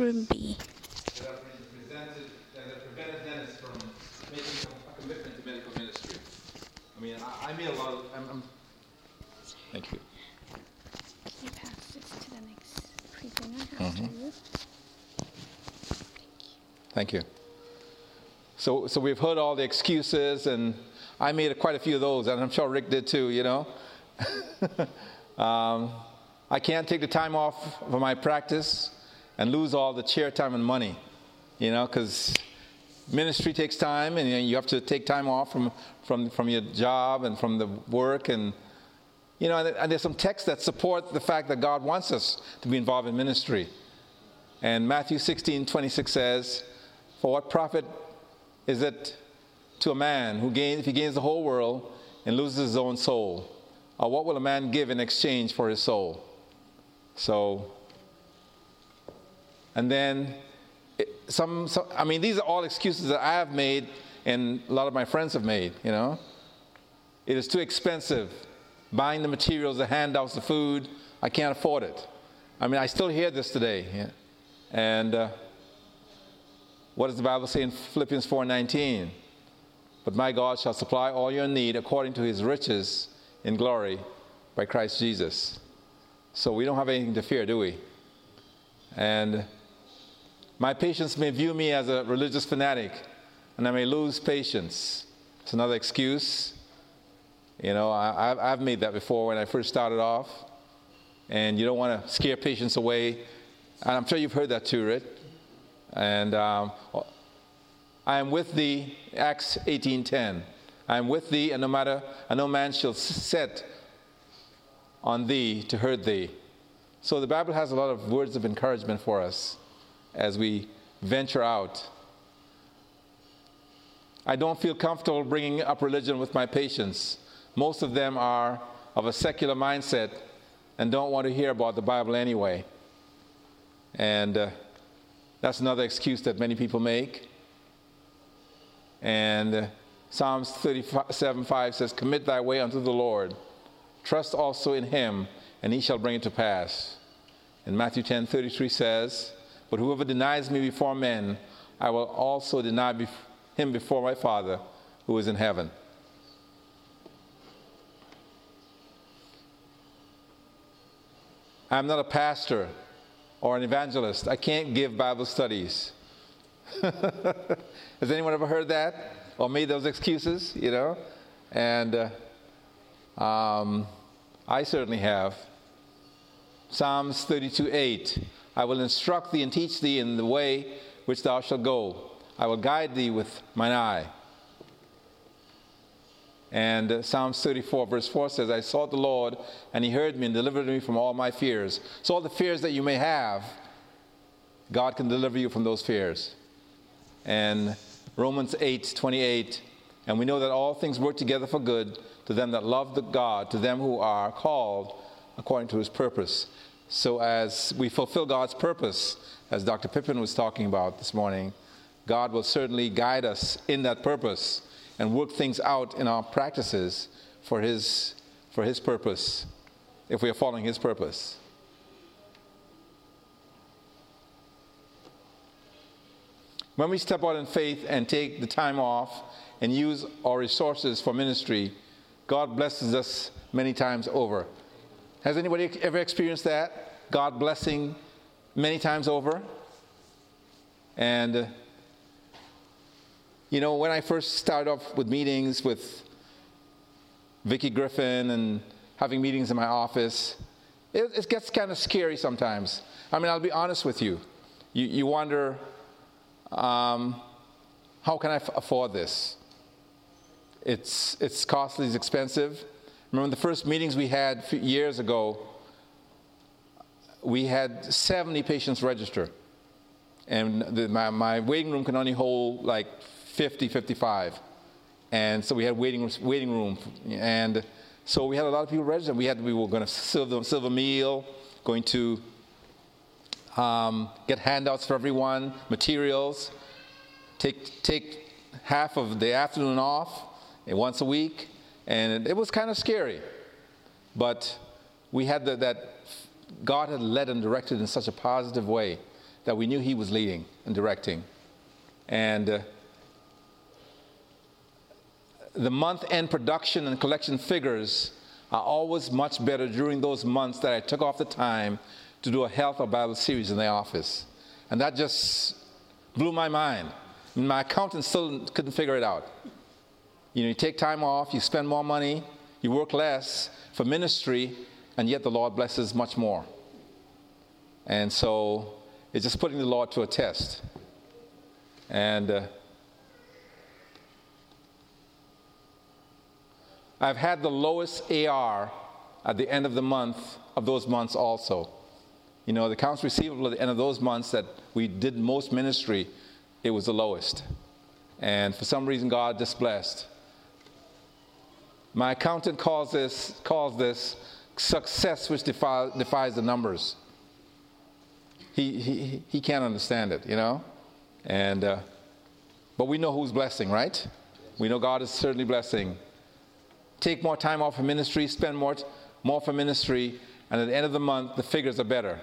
Room B. that have presented, that have prevented Dennis from making a commitment to medical ministry. I mean, I, I made a lot of, I'm, I'm, thank you. Can you pass this to the next presenter after you? Thank you. So, so we've heard all the excuses, and I made quite a few of those, and I'm sure Rick did too, you know. um, I can't take the time off for my practice and lose all the chair time and money, you know, because ministry takes time, and you, have to take time off from, from, from your job and from the work, and you know, and there's some texts that support the fact that God wants us to be involved in ministry. And Matthew 16, 26 says, For what profit is it to a man who gains, if he gains the whole world and loses his own soul? Or what will a man give in exchange for his soul? So, and then some, some, I mean, these are all excuses that I have made and a lot of my friends have made, you know. It is too expensive. Buying the materials, the handouts, the food, I can't afford it. I mean, I still hear this today. Yeah. And uh, what does the Bible say in Philippians 4:19? But my God shall supply all your need according to his riches in glory by Christ Jesus. So we don't have anything to fear, do we? And my patients may view me as a religious fanatic, and I may lose patience. It's another excuse. You know, I, have made that before when I first started off. And you don't want to scare patients away. And I'm sure you've heard that too, Rick. And um, I am with thee, Acts 18.10. I am with thee, and no matter, and no man shall set on thee to hurt thee. So the Bible has a lot of words of encouragement for us as we venture out. I don't feel comfortable bringing up religion with my patients. Most of them are of a secular mindset and don't want to hear about the Bible anyway. And uh, that's another excuse that many people make. And uh, Psalms 37 5 says, Commit thy way unto the Lord Trust also in him, and he shall bring it to pass. And Matthew 10 33 says, But whoever denies me before men, I will also deny him before my Father who is in heaven. I'm not a pastor or an evangelist. I can't give Bible studies. Has anyone ever heard that or made those excuses? You know? And. Uh, um, I certainly have. Psalms 32 8. I will instruct thee and teach thee in the way which thou shalt go. I will guide thee with mine eye. And uh, Psalms 34, verse 4 says, I sought the Lord, and he heard me and delivered me from all my fears. So, all the fears that you may have, God can deliver you from those fears. And Romans 8, 28, and we know that all things work together for good to them that love the God, to them who are called according to his purpose. So, as we fulfill God's purpose, as Dr. Pippin was talking about this morning, God will certainly guide us in that purpose and work things out in our practices for his, for his purpose, if we are following his purpose. When we step out in faith and take the time off and use our resources for ministry, God blesses us many times over. Has anybody ever experienced that? God blessing many times over? And, uh, you know, when I first started off with meetings with Vicki Griffin and having meetings in my office, it, it gets kind of scary sometimes. I mean, I'll be honest with you. You, you wonder, um, how can I f- afford this? It's, it's costly, it's expensive. Remember the first meetings we had years ago, we had 70 patients register. And the, my, my waiting room can only hold like 50, 55. And so we had waiting, waiting room. And so we had a lot of people register. We, had, we were going to serve them, a meal, going to um, get handouts for everyone, materials, take, take half of the afternoon off, once a week, and it, was kind of scary. But we had the, that God had led and directed in such a positive way. that we knew He was leading and directing. And uh, the month end production and collection figures are always much better during those months that I took off the time to do a health or Bible series in the office. And that just blew my mind. And my accountant still couldn't figure it out. You know, you take time off, you spend more money, you work less for ministry, and yet the Lord blesses much more. And so it's just putting the Lord to a test. And uh, I've had the lowest AR at the end of the month of those months also. You know, the accounts receivable at the end of those months that we did most ministry, it was the lowest. And for some reason, God just blessed. My accountant calls this, calls this success which defies, defies the numbers. He, he, he can't understand it, you know? And, uh, but we know who's blessing, right? We know God is certainly blessing take more time off for ministry, spend more, more for ministry, and at the end of the month, the figures are better.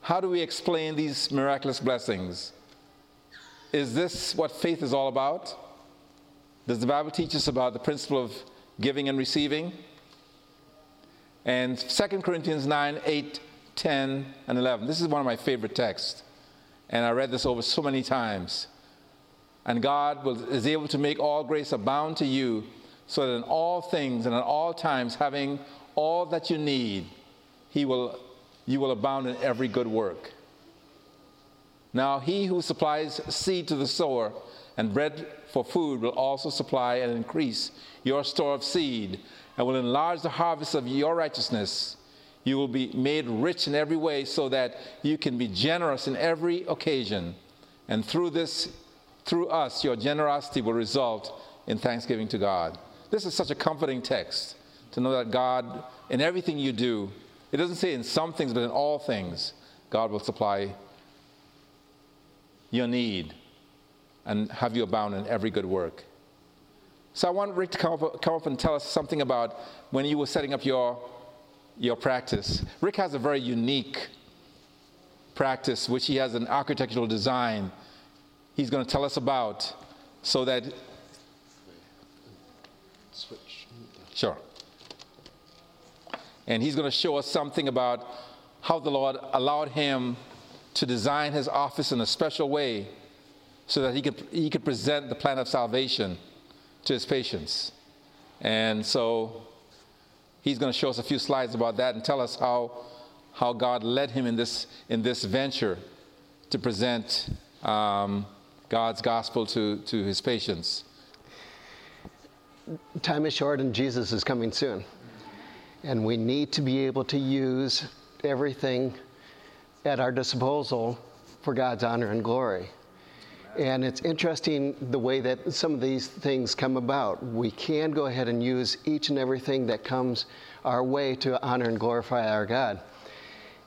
How do we explain these miraculous blessings? Is this what faith is all about? Does the Bible teach us about the principle of giving and receiving? And 2 Corinthians 9, 8, 10, and 11. This is one of my favorite texts. And I read this over so many times. And God will, is able to make all grace abound to you so that in all things and at all times, having all that you need, he will, you will abound in every good work. Now, he who supplies seed to the sower and bread for food will also supply and increase your store of seed and will enlarge the harvest of your righteousness. You will be made rich in every way so that you can be generous in every occasion. And through this, through us, your generosity will result in thanksgiving to God. This is such a comforting text to know that God, in everything you do, it doesn't say in some things, but in all things, God will supply your need and have you abound in every good work. So I want Rick to come up, and tell us something about when you were setting up your, your practice. Rick has a very unique practice, which he has an architectural design he's going to tell us about so that switch. Sure. And he's going to show us something about how the Lord allowed him to design his office in a special way so that he could, he could present the plan of salvation to his patients. And so he's going to show us a few slides about that and tell us how, how God led him in this, in this venture to present um, God's gospel to, to his patients time is short and Jesus is coming soon. And we need to be able to use everything at our disposal for God's honor and glory. And it's interesting the way that some of these things come about. We can go ahead and use each and everything that comes our way to honor and glorify our God.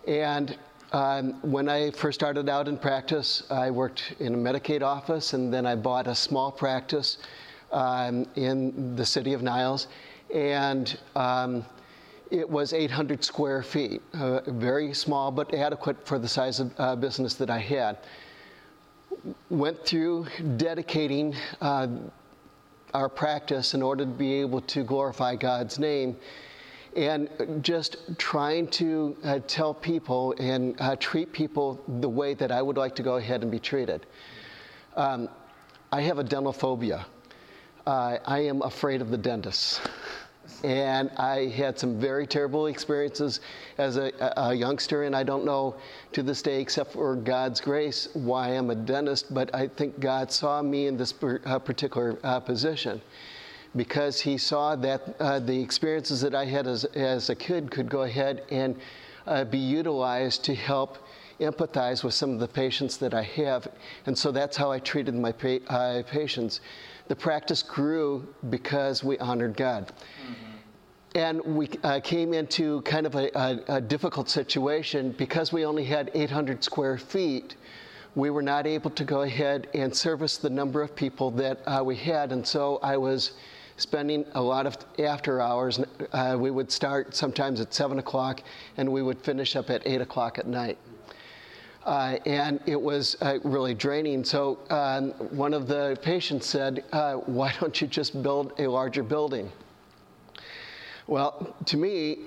And um, when I first started out in practice, I worked in a Medicaid office and then I bought a small practice um, in the city of Niles, and um, it was 800 square feet, uh, very small but adequate for the size of uh, business that I had. Went through dedicating uh, our practice in order to be able to glorify God's name and just trying to uh, tell people and uh, treat people the way that I would like to go ahead and be treated. Um, I have a dental phobia uh, I am afraid of the dentist. And I had some very terrible experiences as a, a, youngster, and I don't know to this day, except for God's grace, why I'm a dentist, but I think God saw me in this uh, particular uh, position because He saw that uh, the experiences that I had as, as a kid could go ahead and uh, be utilized to help empathize with some of the patients that I have. And so that's how I treated my pa- uh, patients the practice grew because we honored God. Mm-hmm. And we uh, came into kind of a, a, a, difficult situation because we only had 800 square feet. We were not able to go ahead and service the number of people that uh, we had. And so I was spending a lot of after hours. Uh, we would start sometimes at 7 o'clock and we would finish up at 8 o'clock at night. Uh, and it was uh, really draining. So um, one of the patients said, uh, Why don't you just build a larger building? Well, to me,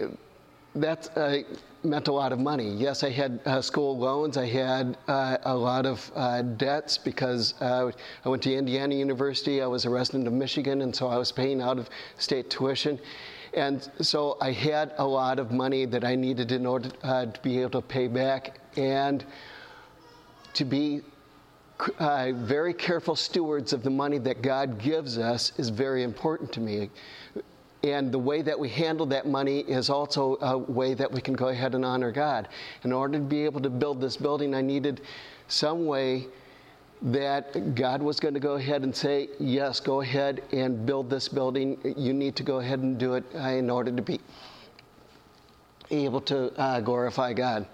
that uh, meant a lot of money. Yes, I had uh, school loans. I had uh, a lot of uh, debts because uh, I went to Indiana University. I was a resident of Michigan, and so I was paying out of state tuition. And so I had a lot of money that I needed in order uh, to be able to pay back and to be uh, very careful stewards of the money that God gives us is very important to me. And the way that we handle that money is also a way that we can go ahead and honor God. In order to be able to build this building, I needed some way that God was going to go ahead and say, Yes, go ahead and build this building. You need to go ahead and do it uh, in order to be able to uh, glorify God.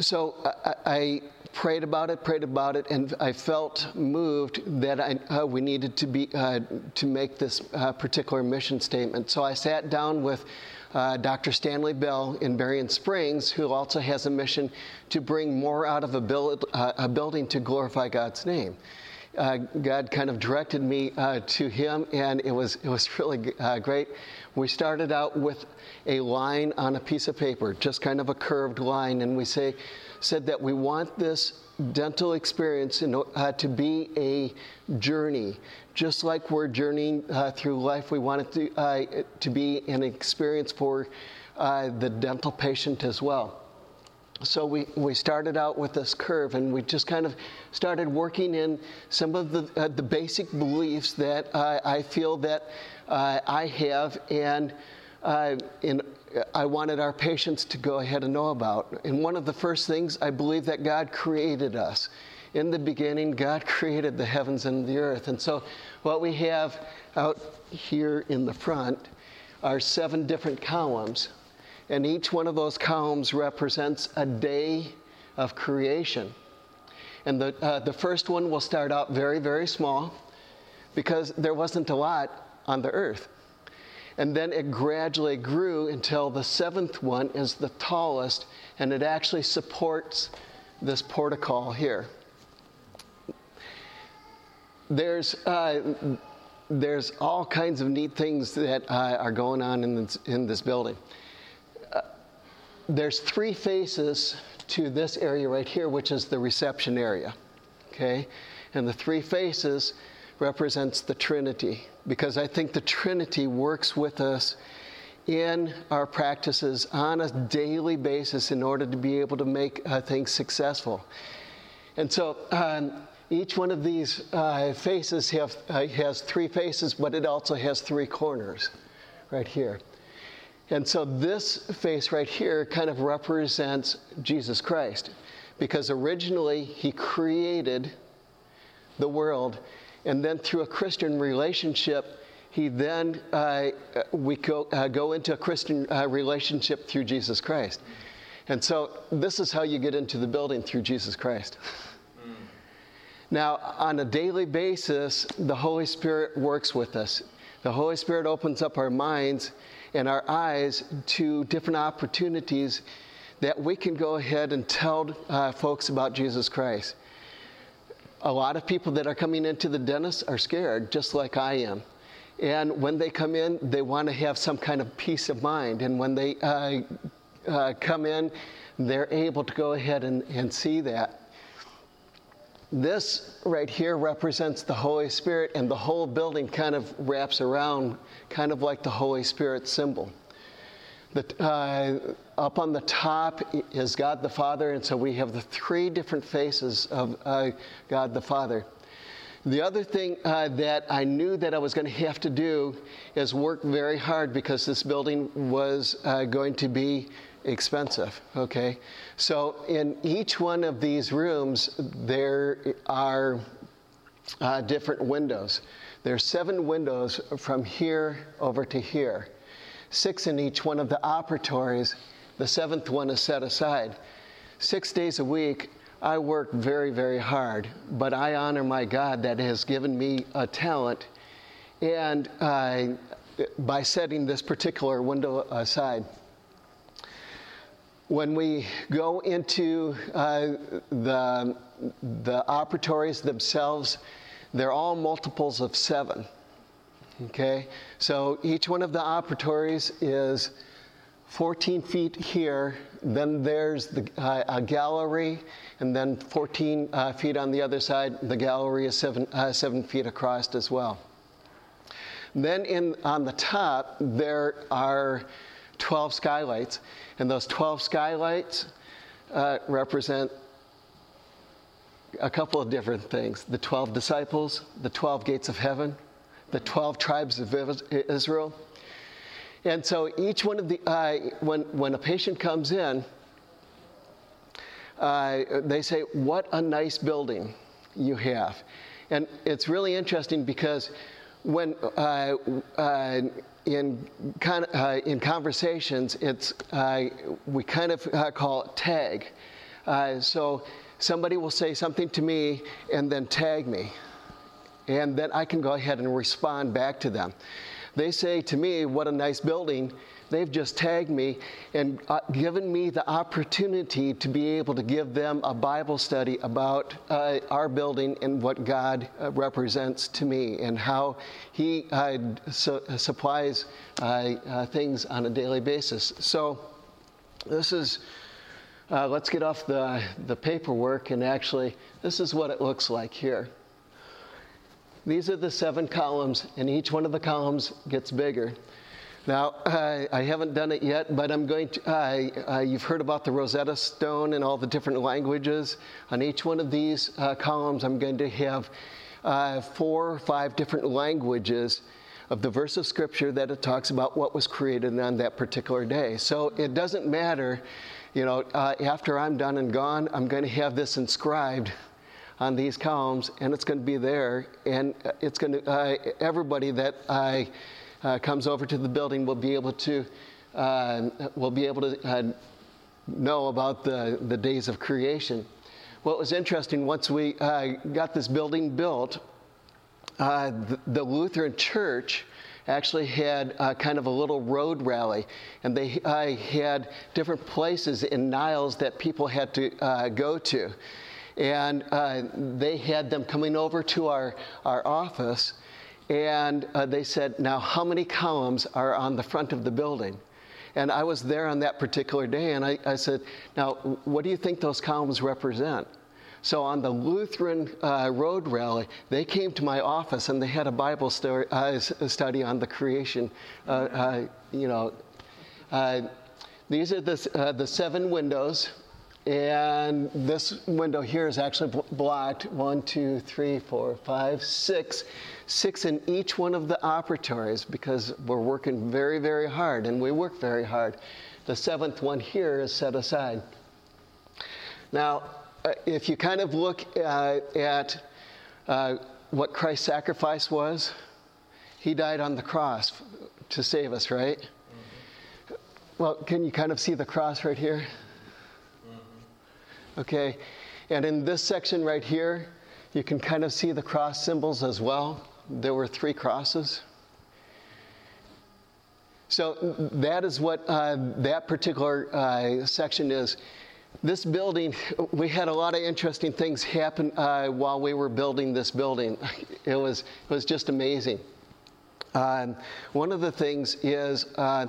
So I, I, prayed about it, prayed about it, and I felt moved that I, uh, we needed to be uh, to make this uh, particular mission statement. So I sat down with uh, Dr. Stanley Bell in Berrien Springs, who also has a mission to bring more out of a, build, uh, a building to glorify God's name. Uh, God kind of directed me uh, to him, and it was it was really uh, great. We started out with a line on a piece of paper, just kind of a curved line, and we say said that we want this dental experience in, uh, to be a journey. Just like we're journeying uh, through life, we want it to, uh, to be an experience for the dental patient as well. So we, we started out with this curve and we just kind of started working in some of the, uh, the basic beliefs that I feel that uh, I have and in I wanted our patients to go ahead and know about. And one of the first things, I believe that God created us. In the beginning, God created the heavens and the earth. And so, what we have out here in the front are seven different columns. And each one of those columns represents a day of creation. And the, uh, the first one will start out very, very small because there wasn't a lot on the earth. And then it gradually grew until the seventh one is the tallest, and it actually supports this portico here. There's, uh, there's all kinds of neat things that uh, are going on in this, in this building. There's three faces to this area right here, which is the reception area. Okay? And the three faces represents the Trinity because I think the Trinity works with us in our practices on a daily basis in order to be able to make uh, things successful. And so um, each one of these uh, faces have, uh, has three faces, but it also has three corners right here. And so this face right here kind of represents Jesus Christ because originally he created the world and then through a Christian relationship, he then, uh, we go, uh, go into a Christian uh, relationship through Jesus Christ. And so this is how you get into the building through Jesus Christ. Mm. Now, on a daily basis, the Holy Spirit works with us. The Holy Spirit opens up our minds and our eyes to different opportunities that we can go ahead and tell uh, folks about Jesus Christ. A lot of people that are coming into the dentist are scared, just like I am. And when they come in, they want to have some kind of peace of mind. And when they uh, uh, come in, they're able to go ahead and, and see that. This right here represents the Holy Spirit, and the whole building kind of wraps around, kind of like the Holy Spirit symbol. The, uh, up on the top is God the Father, and so we have the three different faces of uh, God the Father. The other thing uh, that I knew that I was going to have to do is work very hard because this building was uh, going to be expensive. Okay, so in each one of these rooms there are uh, different windows. There's seven windows from here over to here six in each one of the operatories. The seventh one is set aside. Six days a week, I work very, very hard, but I honor my God that has given me a talent. And by setting this particular window aside, when we go into uh, the, the operatories themselves, they're all multiples of seven. Okay? So each one of the operatories is 14 feet here, then there's the, uh, a gallery, and then 14 uh, feet on the other side. The gallery is seven, uh, seven feet across as well. Then in, on the top, there are 12 skylights, and those 12 skylights uh, represent a couple of different things the 12 disciples, the 12 gates of heaven, the 12 tribes of Israel. And so each one of the, uh, when, when a patient comes in, uh, they say, What a nice building you have. And it's really interesting because when uh, uh in, con- uh, in conversations, it's, uh, we kind of call it tag. so somebody will say something to me and then tag me. And then I can go ahead and respond back to them. They say to me, What a nice building. They've just tagged me and uh, given me the opportunity to be able to give them a Bible study about uh, our building and what God uh, represents to me and how He uh, su- supplies uh, things on a daily basis. So, this is. let's get off the, the paperwork and actually, this is what it looks like here. These are the seven columns, and each one of the columns gets bigger. Now, I haven't done it yet, but I'm going to. You've heard about the Rosetta Stone and all the different languages. On each one of these uh, columns, I'm going to have uh, four or five different languages of the verse of Scripture that it talks about what was created on that particular day. So it doesn't matter, you know, uh, after I'm done and gone, I'm going to have this inscribed on these columns, and it's going to be there, and it's going to everybody that I, uh, comes over to the building will be able to uh, will be able to uh, know about the, the days of creation. What was interesting once we uh, got this building built, uh, the, the Lutheran Church actually had uh, kind of a little road rally, and they uh, had different places in Niles that people had to uh, go to and they had them coming over to our, our office, and uh, they said, Now, how many columns are on the front of the building? And I was there on that particular day, and I, I said, Now, what do you think those columns represent? So on the Lutheran uh, Road Rally, they came to my office and they had a Bible story, uh, study on the creation. Uh, uh you know, uh, these are the, uh, the seven windows and this window here is actually blocked one, two, three, four, five, six, six in each one of the operatories because we're working very, very hard and we work very hard. The seventh one here is set aside. Now, uh, if you kind of look uh, at uh, what Christ's sacrifice was, he died on the cross to save us, right? Mm-hmm. Well, can you kind of see the cross right here? Okay? And in this section right here, you can kind of see the cross symbols as well. There were three crosses. So that is what uh, that particular uh, section is. This building, we had a lot of interesting things happen uh, while we were building this building. It was, it was just amazing. Um, one of the things is uh,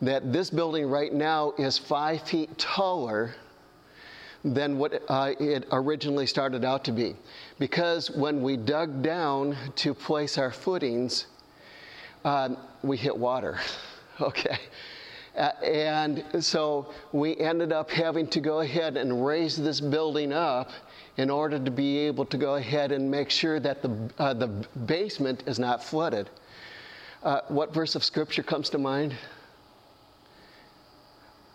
that this building right now is five feet taller than what uh, it originally started out to be. Because when we dug down to place our footings, uh, we hit water. okay. Uh, and so we ended up having to go ahead and raise this building up in order to be able to go ahead and make sure that the, uh, the basement is not flooded. Uh, what verse of scripture comes to mind?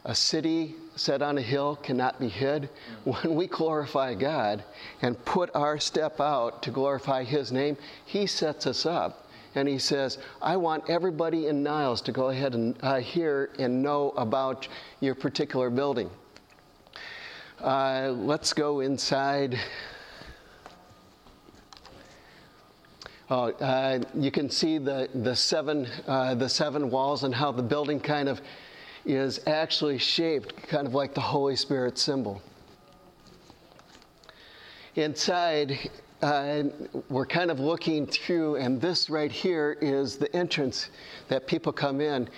A city set on a hill cannot be hid. When we glorify God and put our step out to glorify His name, He sets us up. And He says, I want everybody in Niles to go ahead and uh, hear and know about your particular building. Uh, let's go inside. Oh, uh, you can see the, the, seven, uh, the seven walls and how the building kind of is actually shaped kind of like the Holy Spirit symbol. Inside, uh, we're kind of looking through, and this right here is the entrance that people come in.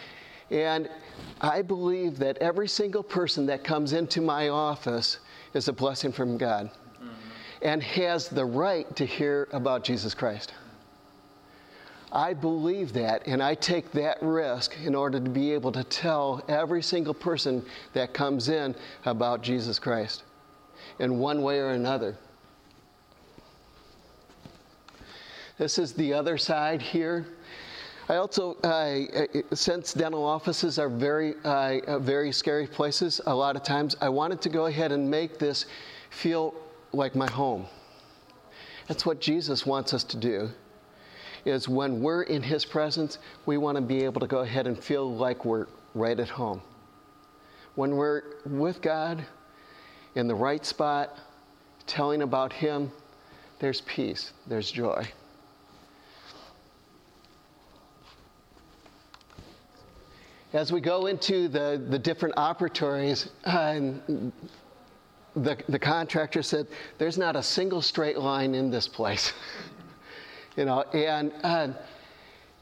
And I believe that every single person that comes into my office is a blessing from God mm-hmm. and has the right to hear about Jesus Christ. I believe that, and I take that risk in order to be able to tell every single person that comes in about Jesus Christ in one way or another. This is the other side here. I also, uh, since dental offices are very, uh, very scary places a lot of times, I wanted to go ahead and make this feel like my home. That's what Jesus wants us to do. Is when we're in His presence, we want to be able to go ahead and feel like we're right at home. When we're with God, in the right spot, telling about Him, there's peace, there's joy. as we go into the, the different operatories, uh, the, the contractor said, There's not a single straight line in this place. you know, and uh,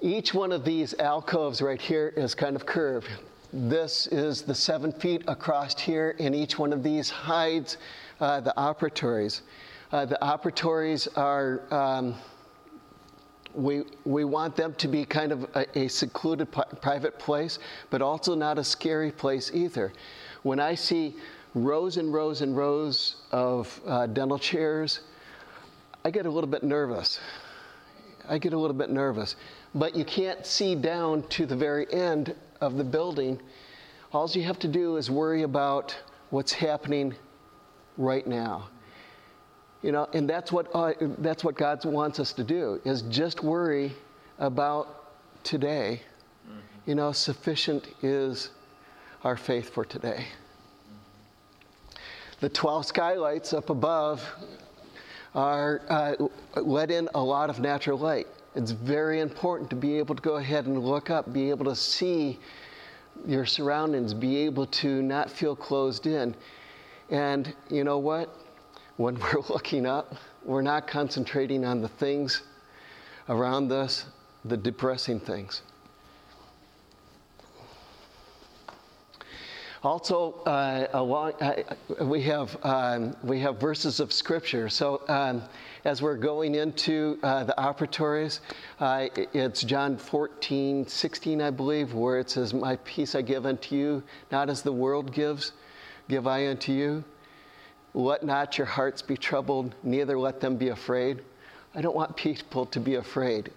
each one of these alcoves right here is kind of curved. This is the seven feet across here, and each one of these hides uh, the operatories. Uh, the operatories are. Um, we, we want them to be kind of a, a secluded private place, but also not a scary place either. When I see rows and rows and rows of uh, dental chairs, I get a little bit nervous. I get a little bit nervous. But you can't see down to the very end of the building. All you have to do is worry about what's happening right now. You know, and that's what, uh, that's what God wants us to do, is just worry about today. Mm-hmm. You know, sufficient is our faith for today. The 12 skylights up above are uh, let in a lot of natural light. It's very important to be able to go ahead and look up, be able to see your surroundings, be able to not feel closed in. And you know what? when we're looking up, we're not concentrating on the things around us, the depressing things. Also, uh, along, uh, we, have, um, we have verses of Scripture. So, um, as we're going into uh, the operatories, uh, it's John 14, 16, I believe, where it says, My peace I give unto you, not as the world gives, give I unto you. Let not your hearts be troubled, neither let them be afraid. I don't want people to be afraid.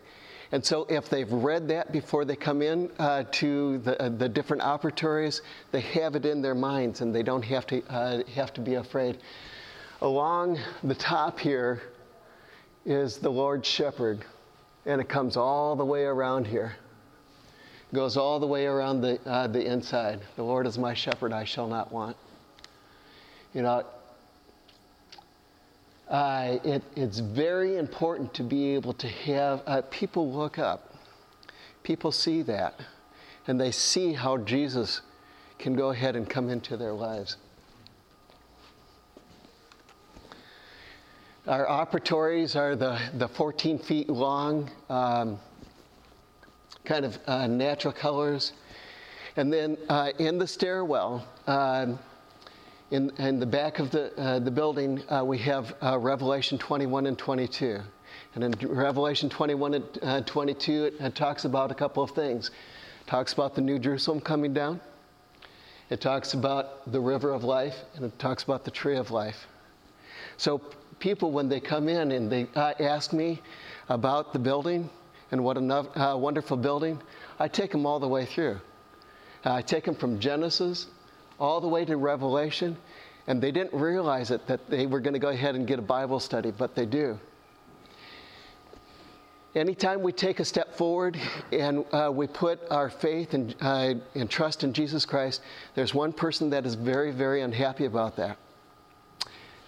And so, if they've read that before they come in uh, to the, uh, the different operatories, they have it in their minds and they don't have to, uh, have to be afraid. Along the top here is the Lord's shepherd, and it comes all the way around here. goes all the way around the, uh, the inside. The Lord is my shepherd, I shall not want. You know, uh, it, it's very important to be able to have uh, people look up. People see that, and they see how Jesus can go ahead and come into their lives. Our operatories are the, the 14 feet long, um, kind of uh, natural colors. And then uh, in the stairwell, um, in, in the back of the, uh, the building, uh, we have uh, Revelation 21 and 22. And in Revelation 21 and uh, 22, it, it, talks about a couple of things. It talks about the New Jerusalem coming down. It talks about the river of life, and it talks about the tree of life. So people, when they come in and they uh, ask me about the building and what a uh, wonderful building, I take them all the way through. I take them from Genesis all the way to Revelation, and they didn't realize it that they were going to go ahead and get a Bible study, but they do. Anytime we take a step forward and uh, we put our faith and, uh, and trust in Jesus Christ, there's one person that is very, very unhappy about that.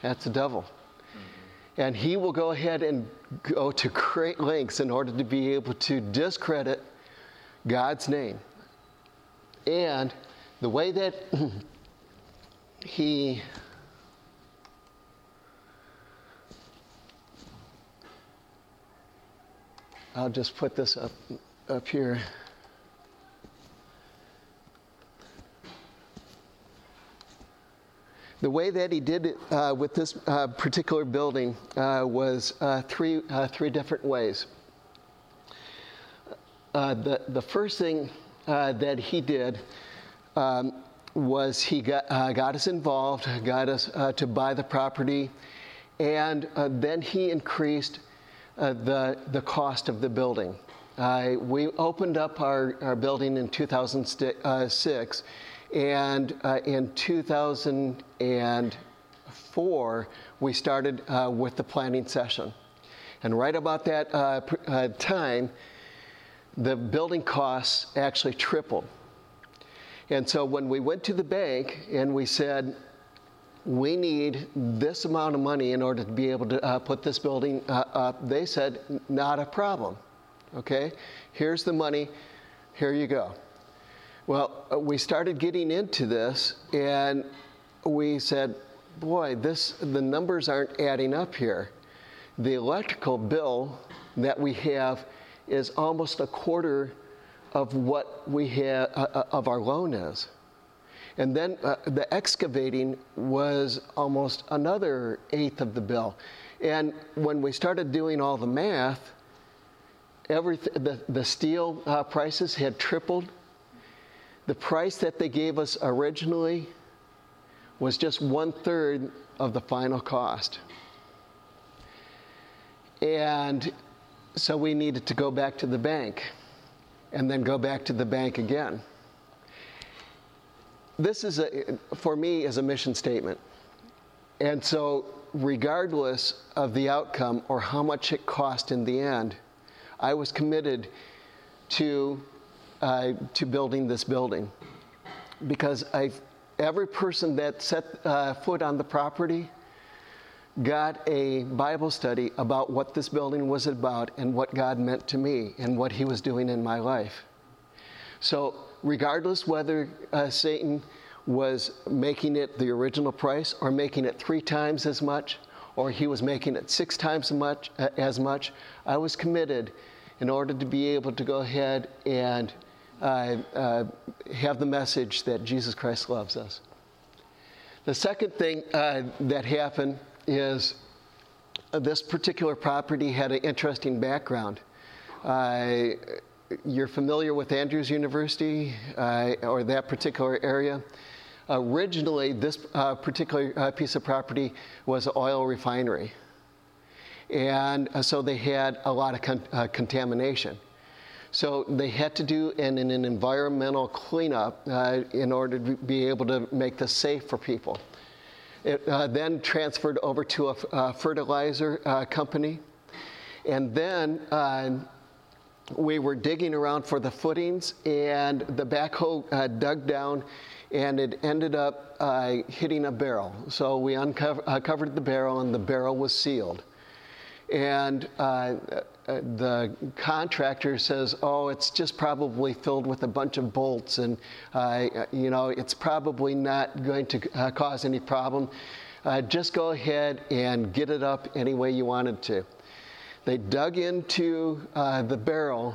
That's the devil. Mm-hmm. And he will go ahead and go to great lengths in order to be able to discredit God's name and the way that he I'll just put this up up here. The way that he did it uh, with this uh, particular building uh, was uh, three, uh, three different ways. Uh, the, the first thing that he did um, was he got, got us involved, got us to buy the property, and then he increased the, the cost of the building. we opened up our, our building in 2006 and uh, in 2004, we started uh, with the planning session. And right about that uh, uh, time, the building costs actually tripled. And so when we went to the bank and we said, we need this amount of money in order to be able to uh, put this building uh, up, they said, not a problem. Okay, here's the money, here you go. Well, uh, we started getting into this, and we said, boy, this, the numbers aren't adding up here. The electrical bill that we have is almost a quarter of what we have uh, uh, of our loan is. And then uh, the excavating was almost another eighth of the bill. And when we started doing all the math, everything, the, the steel uh, prices had tripled the price that they gave us originally was just one third of the final cost. And so we needed to go back to the bank and then go back to the bank again. This is, a, for me, is a mission statement. And so, regardless of the outcome or how much it cost in the end, I was committed to uh, to building this building because i every person that set uh, foot on the property got a Bible study about what this building was about and what God meant to me and what He was doing in my life. So, regardless whether uh, Satan was making it the original price or making it three times as much or he was making it six times as much, uh, as much I was committed in order to be able to go ahead and uh, uh, have the message that Jesus Christ loves us. The second thing uh, that happened is uh, this particular property had an interesting background. Uh, you're familiar with Andrews University uh, or that particular area. Originally, this particular piece of property was an oil refinery. And so they had a lot of con- contamination. So they had to do an, an environmental cleanup uh, in order to be able to make this safe for people. It uh, then transferred over to a, fertilizer uh, company. And then uh, we were digging around for the footings, and the backhoe uh, dug down and it ended up uh, hitting a barrel. So we uncovered the barrel, and the barrel was sealed. And uh, the contractor says, oh, it's just probably filled with a bunch of bolts and, uh, you know, it's probably not going to uh, cause any problem. Uh, just go ahead and get it up any way you wanted to. They dug into uh, the barrel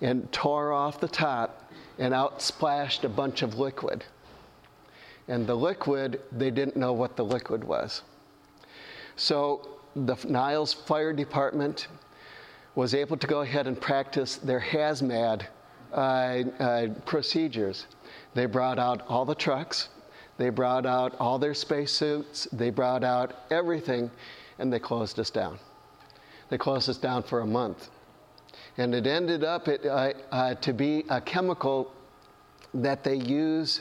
and tore off the top and out splashed a bunch of liquid. And the liquid, they didn't know what the liquid was. So the Niles Fire Department was able to go ahead and practice their hazmat uh, uh, procedures. They brought out all the trucks, they brought out all their spacesuits, they brought out everything, and they closed us down. They closed us down for a month. And it ended up it, uh, uh to be a chemical that they use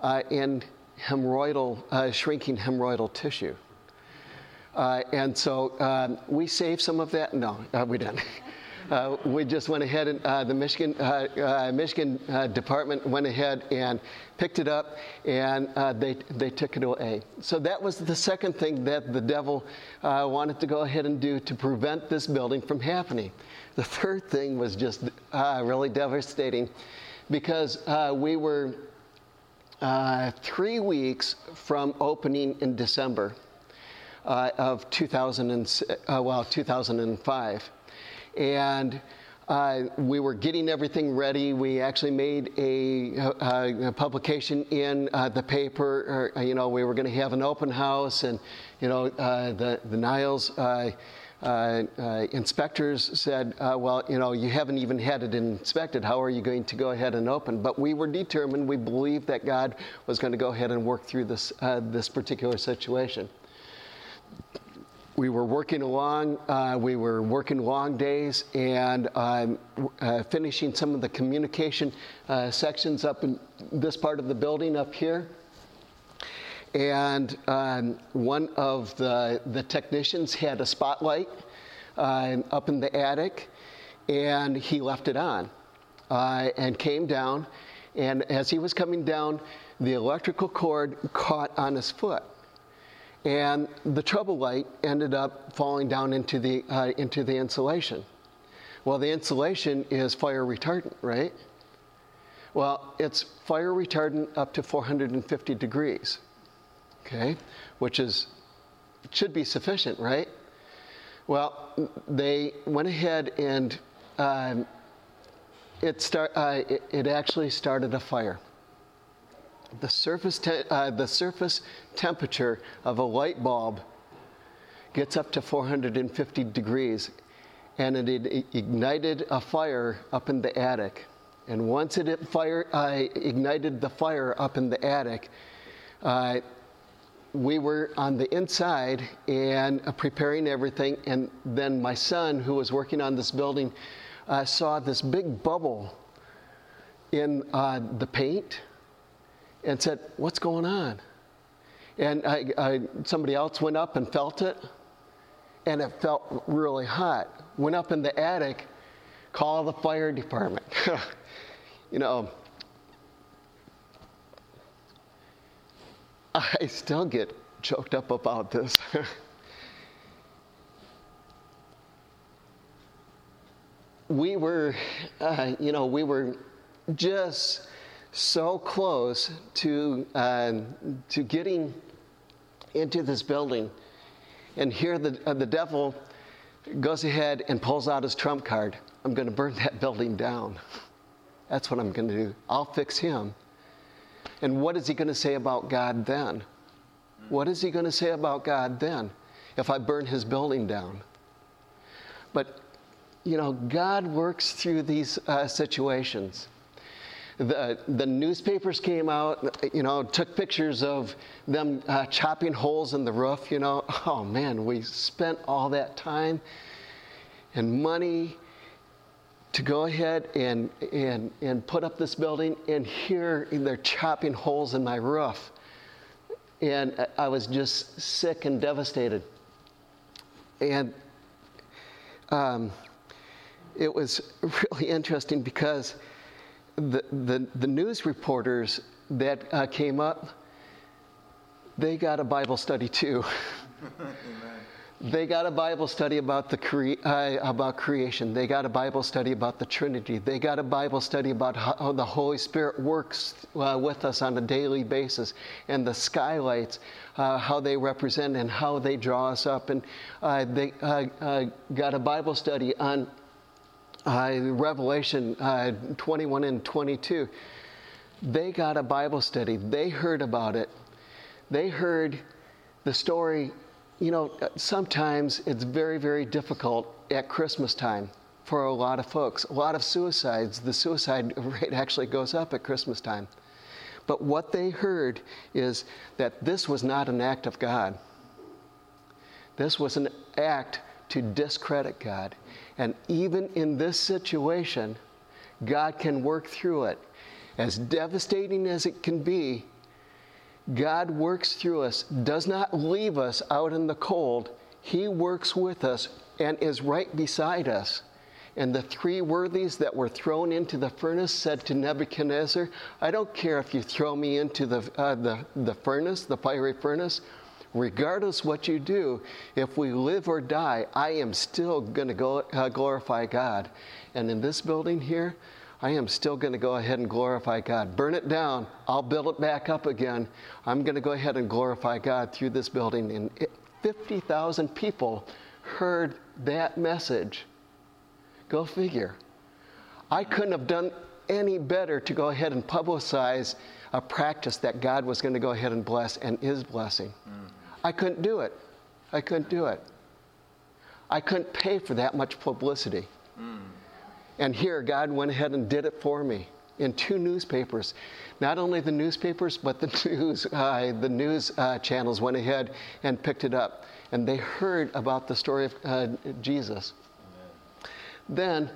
uh, in hemorrhoidal, uh, shrinking hemorrhoidal tissue. Uh, and so um, we saved some of that. No, uh, we didn't. Uh, we just went ahead and uh, the Michigan uh, uh, Michigan department went ahead and picked it up, and they they took it away. So that was the second thing that the devil wanted to go ahead and do to prevent this building from happening. The third thing was just really devastating, because we were uh, three weeks from opening in December uh, of 2000 and, uh, well, 2005. And uh, we were getting everything ready. We actually made a, a, a publication in uh, the paper. Or, you know, we were going to have an open house, and you know, uh, the the Niles. Uh, uh, uh, inspectors said, Well, you know, you haven't even had it inspected. How are you going to go ahead and open? But we were determined, we believed that God was going to go ahead and work through this, this particular situation we were working along, uh, we were working long days and um, uh, finishing some of the communication uh, sections up in this part of the building up here. And um, one of the, the technicians had a spotlight uh, up in the attic, and he left it on uh, and came down. And as he was coming down, the electrical cord caught on his foot and the trouble light ended up falling down into the, uh, into the insulation. Well, the insulation is fire retardant, right? Well, it's fire retardant up to 450 degrees, okay, which is should be sufficient, right? Well, they went ahead and um, it, start, uh, it, it actually started a fire the surface, te- uh, the surface temperature of a light bulb gets up to 450 degrees and it ignited a fire up in the attic. And once it fire, uh, ignited the fire up in the attic, uh, we were on the inside and uh, preparing everything. And then my son, who was working on this building, uh, saw this big bubble in uh, the paint and said, What's going on? And I, I, somebody else went up and felt it, and it felt really hot. Went up in the attic, called the fire department. you know, I still get choked up about this. we were, uh, you know, we were just so close to, uh, to getting into this building. And here the, uh, the devil goes ahead and pulls out his trump card. I'm going to burn that building down. That's what I'm going to do. I'll fix him. And what is he going to say about God then? What is he going to say about God then if I burn his building down? But, you know, God works through these uh, situations the, the newspapers came out, you know, took pictures of them uh, chopping holes in the roof, you know. Oh man, we spent all that time and money to go ahead and, and, and put up this building, and here they're chopping holes in my roof. And I was just sick and devastated. And um, it was really interesting because the, the, the news reporters that uh, came up, they got a Bible study too. they got a Bible study about the cre- uh, about creation. They got a Bible study about the Trinity. They got a Bible study about how the Holy Spirit works uh, with us on a daily basis, and the skylights, uh, how they represent and how they draw us up. And uh, they uh, uh, got a Bible study on uh, Revelation uh, 21 and 22, they got a Bible study. They heard about it. They heard the story. You know, sometimes it's very, very difficult at Christmas time for a lot of folks. A lot of suicides, the suicide rate actually goes up at Christmas time. But what they heard is that this was not an act of God. This was an act to discredit God. And even in this situation, God can work through it. As devastating as it can be, God works through us, does not leave us out in the cold. He works with us and is right beside us. And the three worthies that were thrown into the furnace said to Nebuchadnezzar, I don't care if you throw me into the, uh, the, the furnace, the fiery furnace, regardless what you do, if we live or die, I am still going to go, uh, glorify God. And in this building here, I am still going to go ahead and glorify God. Burn it down. I'll build it back up again. I'm going to go ahead and glorify God through this building. And 50,000 people heard that message. Go figure. I couldn't have done any better to go ahead and publicize a practice that God was going to go ahead and bless and is blessing. Mm. I couldn't do it. I couldn't do it. I couldn't pay for that much publicity. Mm. And here, God went ahead and did it for me in two newspapers. Not only the newspapers, but the news, uh, the news uh, channels went ahead and picked it up. And they heard about the story of uh, Jesus. Amen. Then,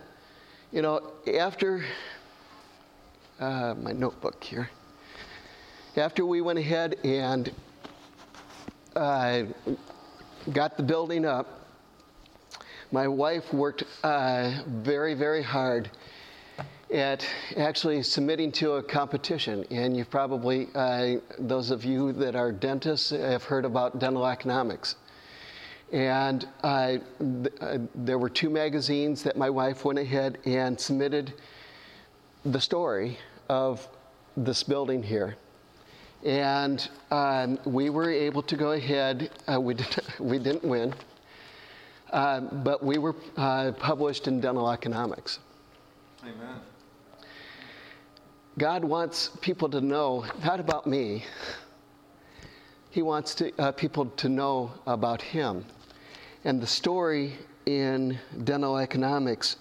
you know, after uh, my notebook here, after we went ahead and uh, got the building up, my wife worked uh, very, very hard at actually submitting to a competition. And you've probably, uh, those of you that are dentists, have heard about dental economics. And uh, th- uh, there were two magazines that my wife went ahead and submitted the story of this building here. And um, we were able to go ahead, uh, we, did, we didn't win, uh, but we were uh, published in Dental Economics. Amen. God wants people to know, not about me, He wants to, uh, people to know about Him. And the story in Dental Economics,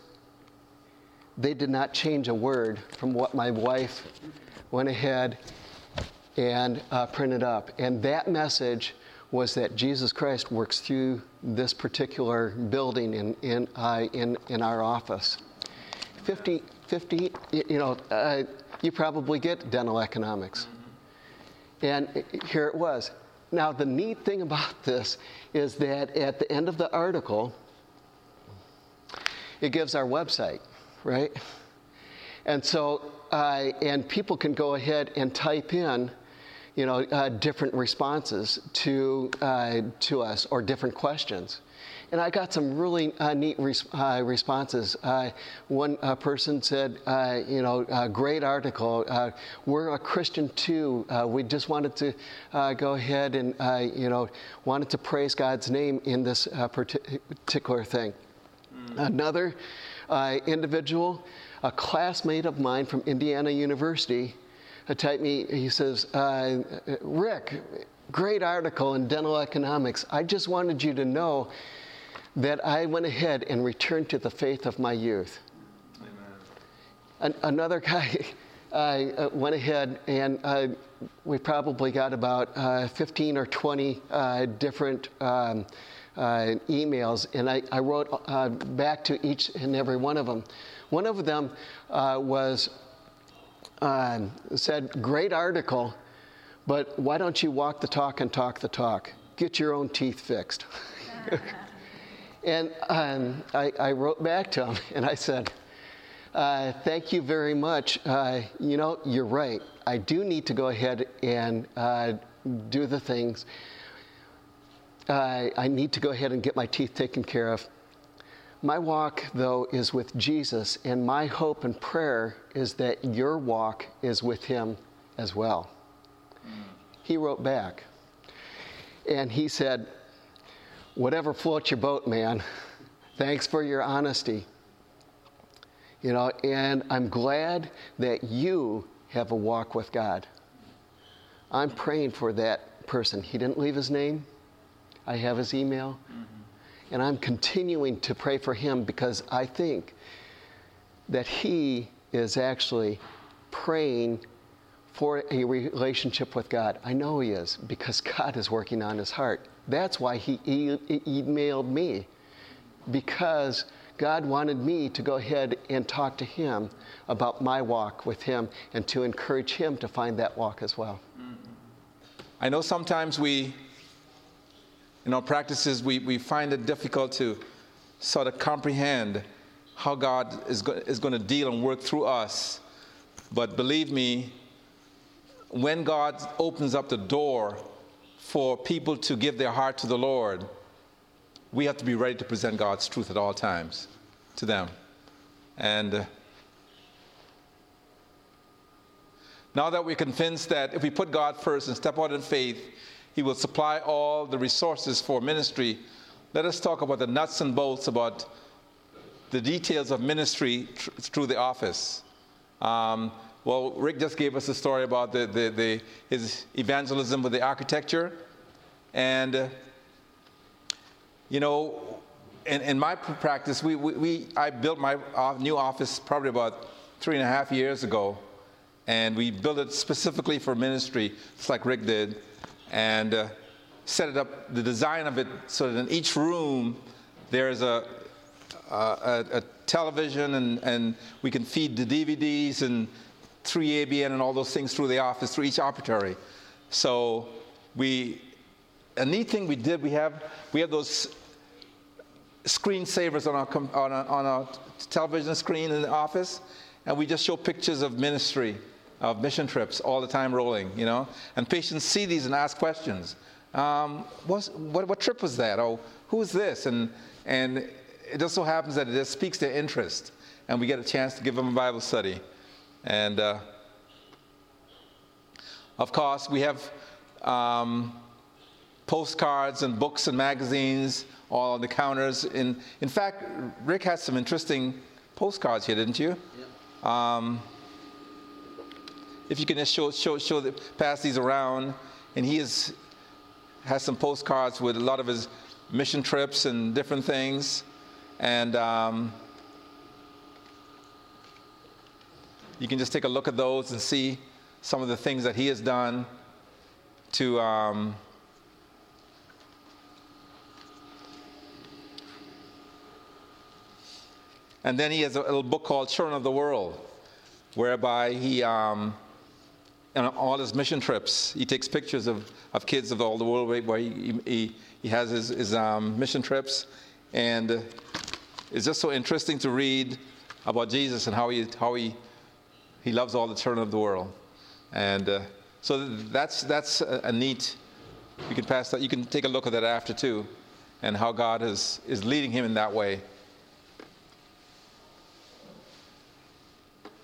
they did not change a word from what my wife went ahead and uh, printed up. And that message was that Jesus Christ works through this particular building in, in, uh, in, in our office. 50, 50 you know, uh, you probably get dental economics. And here it was. Now, the neat thing about this is that at the end of the article, it gives our website, right? And so, uh, and people can go ahead and type in you know, uh, different responses to, uh, to us or different questions. And I got some really uh, neat res- uh, responses. Uh, one uh, person said, you know, great article. we're a Christian too. we just wanted to go ahead and, you know, wanted to praise God's name in this particular thing. Mm. Another individual, a classmate of mine from Indiana University, typed me, he says, uh, Rick, great article in dental economics. I just wanted you to know that I went ahead and returned to the faith of my youth. An- another guy uh, went ahead and uh, we probably got about uh, 15 or 20 uh, different um, uh, emails, and I, I wrote uh, back to each and every one of them. One of them was um, said, Great article, but why don't you walk the talk and talk the talk? Get your own teeth fixed. and um, I, I, wrote back to him and I said, uh, Thank you very much. Uh, you know, you're right. I do need to go ahead and uh, do the things. I need to go ahead and get my teeth taken care of. My walk, though, is with Jesus, and my hope and prayer is that your walk is with Him as well. He wrote back, and he said, Whatever floats your boat, man. Thanks for your honesty. You know, and I'm glad that you have a walk with God. I'm praying for that person. He didn't leave his name. I have his email. Mm-hmm. And I'm continuing to pray for him because I think that he is actually praying for a relationship with God. I know he is because God is working on his heart. That's why he e- emailed me because God wanted me to go ahead and talk to him about my walk with him and to encourage him to find that walk as well. I know sometimes we in our practices, we, we find it difficult to sort of comprehend how God is, go- is going to deal and work through us. But believe me, when God opens up the door for people to give their heart to the Lord, we have to be ready to present God's truth at all times to them. And uh, Now that we're convinced that if we put God first and step out in faith, He will supply all the resources for ministry, let us talk about the nuts and bolts about the details of ministry tr- through the office. Um, well, Rick just gave us a story about the, the, the, his evangelism with the architecture. And, uh, you know, in, in my practice, we, we, we, I built my new office probably about three and a half years ago. And we built it specifically for ministry, just like Rick did. And uh, set it up, the design of it, so that in each room there's a, a, a television and, and we can feed the DVDs and 3ABN and all those things through the office, through each operatory. So we, a neat thing we did, we have, we have those screensavers on our, on, our, on our television screen in the office, and we just show pictures of ministry, of mission trips all the time rolling, you know. And patients see these and ask questions. Um, what, what trip was that? Oh, who is this? And, and it just so happens that it just speaks their interest, and we get a chance to give them a Bible study. And uh, of course, we have um, postcards and books and magazines all on the counters. In, in fact, Rick had some interesting postcards here, didn't you? Yeah. Um, if you can just show, show, show the, pass these around, and he is, has some postcards with a lot of his mission trips and different things. And um, you can just take a look at those and see some of the things that he has done to um, and then he has a little book called Children of the World, whereby he, um, on all his mission trips, he takes pictures of, of kids of all the world where he, he, he has his, his um, mission trips. And it's just so interesting to read about Jesus and how he, how he he loves all the children of the world. And uh, so that's, that's a, a, neat, you can pass that, you can take a look at that after too, and how God is, is leading him in that way.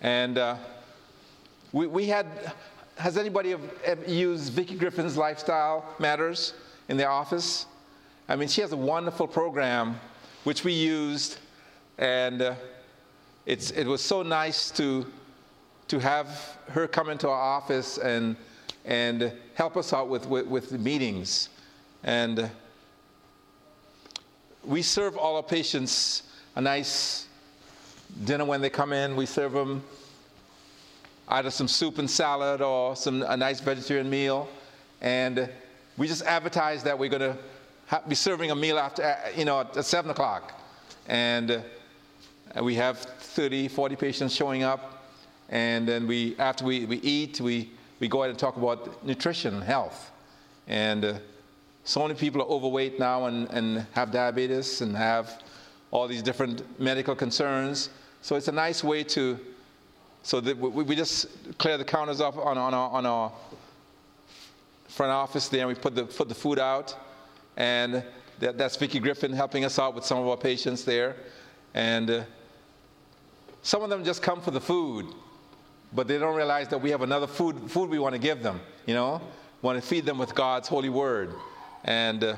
And uh, we, we had, has anybody used Vicki Griffin's Lifestyle Matters in their office? I mean, she has a wonderful program which we used, and uh, it was so nice to to have her come into our office and, and help us out with, with, with the meetings. And we serve all our patients a nice dinner when they come in. We serve them either some soup and salad or some, a nice vegetarian meal. And we just advertise that we're going to be serving a meal after, you know, at 7 o'clock. And we have 30, 40 patients showing up and then we, after we, we eat, we, we go ahead and talk about nutrition and health. And uh, so many people are overweight now and, and have diabetes and have all these different medical concerns. So it's a nice way to, so that we, we just clear the counters up on, on, our, on our front office there and we put the, put the food out. And that, that's Vicki Griffin helping us out with some of our patients there. And uh, some of them just come for the food but they don't realize that we have another food, food we want to give them, you know? Want to feed them with God's holy word. And uh,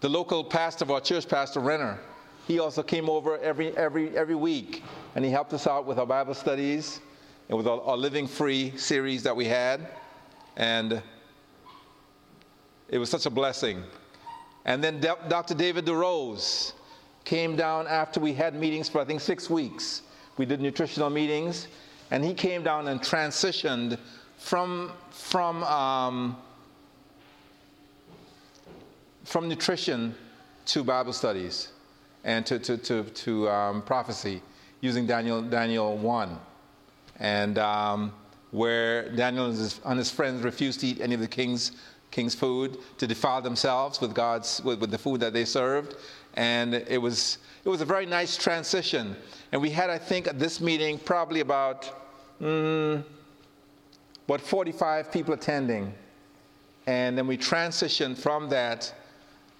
the local pastor of our church, Pastor Renner, he also came over every, every, every week and he helped us out with our Bible studies and with our, our Living Free series that we had. And it was such a blessing. And then Dr. David DeRose came down after we had meetings for, I think, six weeks we did nutritional meetings, and he came down and transitioned from, from, um, from nutrition to Bible studies and to, to, to, to um, prophecy using Daniel, Daniel 1. And um, where Daniel and his, and his, friends refused to eat any of the king's, king's food to defile themselves with, God's, with, with the food that they served. And it was, it was a very nice transition. And we had, I think, at this meeting probably about, mm, what, 45 people attending. And then we transitioned from that.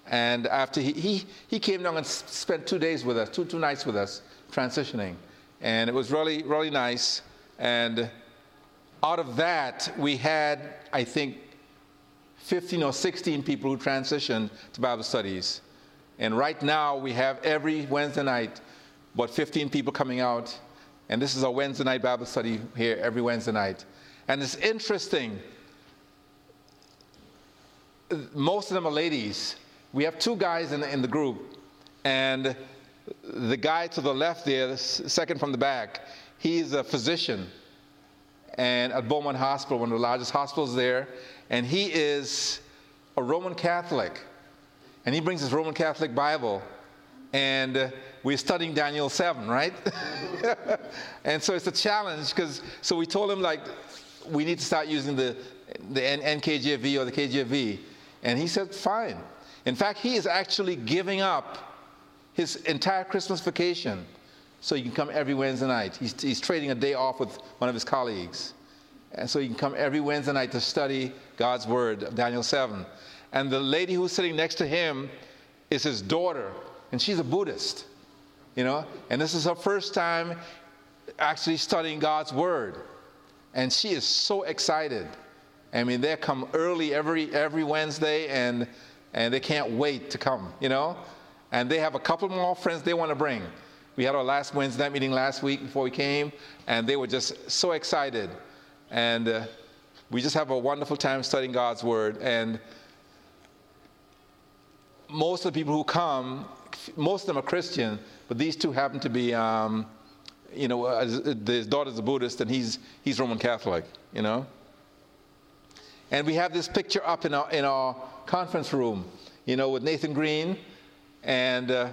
And after he, he, he came down and spent two days with us, two, two nights with us, transitioning. And it was really, really nice. And out of that, we had, I think, 15 or 16 people who transitioned to Bible studies. And right now, we have every Wednesday night about 15 people coming out. And this is our Wednesday night Bible study here every Wednesday night. And it's interesting. Most of them are ladies. We have two guys in, in the group. And the guy to the left there, the second from the back, he's a physician and at Beaumont Hospital, one of the largest hospitals there. And he is a Roman Catholic. And he brings his Roman Catholic Bible. And we're studying Daniel 7, right? and so it's a challenge because, so we told him, like, we need to start using the, the NKJV or the KJV. And he said, fine. In fact, he is actually giving up his entire Christmas vacation so he can come every Wednesday night. He's, he's trading a day off with one of his colleagues. And so he can come every Wednesday night to study God's Word, Daniel 7. And the lady who's sitting next to him is his daughter, and she's a Buddhist, you know? And this is her first time actually studying God's Word. And she is so excited. I mean, they come early every, every Wednesday, and, and they can't wait to come, you know? And they have a couple more friends they want to bring. We had our last Wednesday night meeting last week before we came, and they were just so excited. And uh, we just have a wonderful time studying God's Word. And most of the people who come, most of them are Christian, but these two happen to be, um, you know, uh, his daughter's a Buddhist and he's, he's Roman Catholic, you know. And we have this picture up in our, in our conference room, you know, with Nathan Greene. And uh,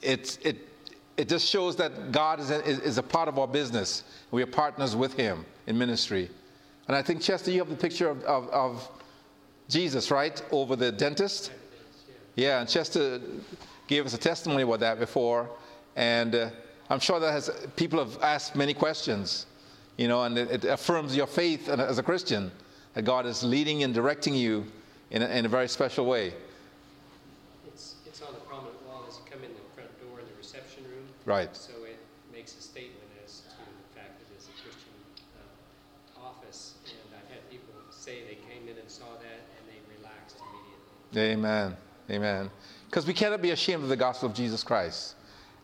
it, it, it just shows that God is a, is a part of our business. We are partners with Him in ministry. And I think, Chester, you have the picture of, of, of Jesus, right, over the dentist? Yeah, and Chester gave us a testimony about that before. And uh, I'm sure that has, people have asked many questions, you know, and it, it affirms your faith as a Christian that God is leading and directing you in a, in a very special way. It's, it's on a prominent wall as you come in the front door in the reception room. Right. So it makes a statement as to the fact that it's a Christian uh, office. And I've had people say they came in and saw that and they relaxed immediately. Amen. Amen. Because we cannot be ashamed of the gospel of Jesus Christ.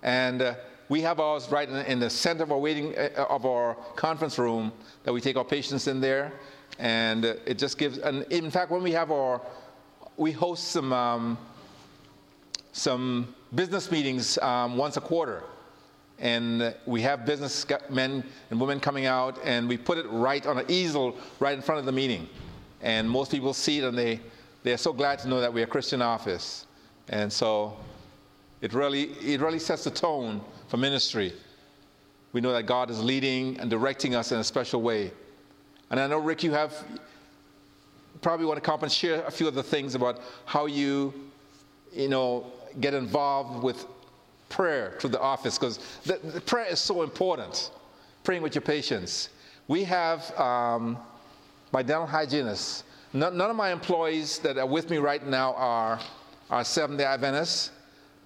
And uh, we have ours right in, the center of our waiting uh, of our conference room that we take our patients in there. And it just gives, and in fact, when we have our, we host some, um, some business meetings um, once a quarter. And we have business men and women coming out, and we put it right on an easel right in front of the meeting. And most people see it, and they, they're so glad to know that we're a Christian office. And so it really, it really sets the tone for ministry. We know that God is leading and directing us in a special way. And I know, Rick, you have probably want to come and share a few of the things about how you, you know, get involved with prayer through the office because the, the, prayer is so important. Praying with your patients. We have um, my dental hygienist. None, none, of my employees that are with me right now are, are Seventh day Adventists,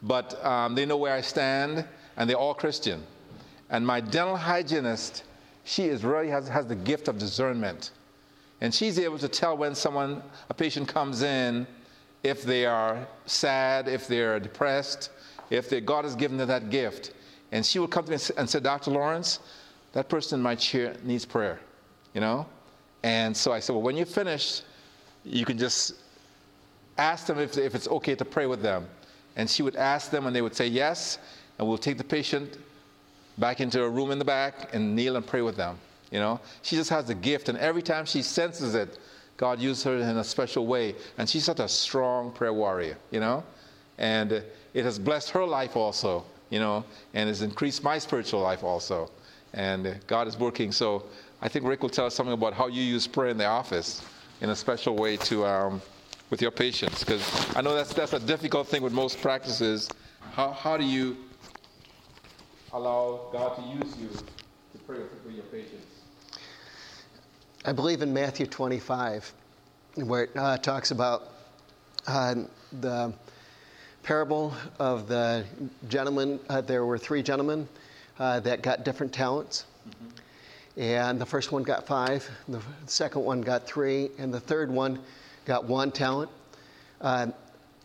but um, they know where I stand and they're all Christian. And my dental hygienist, she is really has, has the gift of discernment. And she's able to tell when someone, a patient comes in if they are sad, if they're depressed, if they, God has given them that gift. And she would come to me and say, Dr. Lawrence, that person in my chair needs prayer, you know? And so I said, well, when you finish, you can just ask them if, if it's okay to pray with them. And she would ask them, and they would say yes, and we'll take the patient back into a room in the back and kneel and pray with them. You know, she just has the gift, and every time she senses it, God uses her in a special way. And she's such a strong prayer warrior, you know? And it has blessed her life also, you know, and has increased my spiritual life also. And God is working. So I think Rick will tell us something about how you use prayer in the office in a special way to, um, with your patients. Because I know that's, that's a difficult thing with most practices. How, how do you allow God to use you to pray with your patients? I believe in Matthew 25, where it uh, talks about uh, the parable of the gentleman. Uh, there were three gentlemen uh, that got different talents. Mm-hmm. And the first one got five, the second one got three, and the third one got one talent. Uh,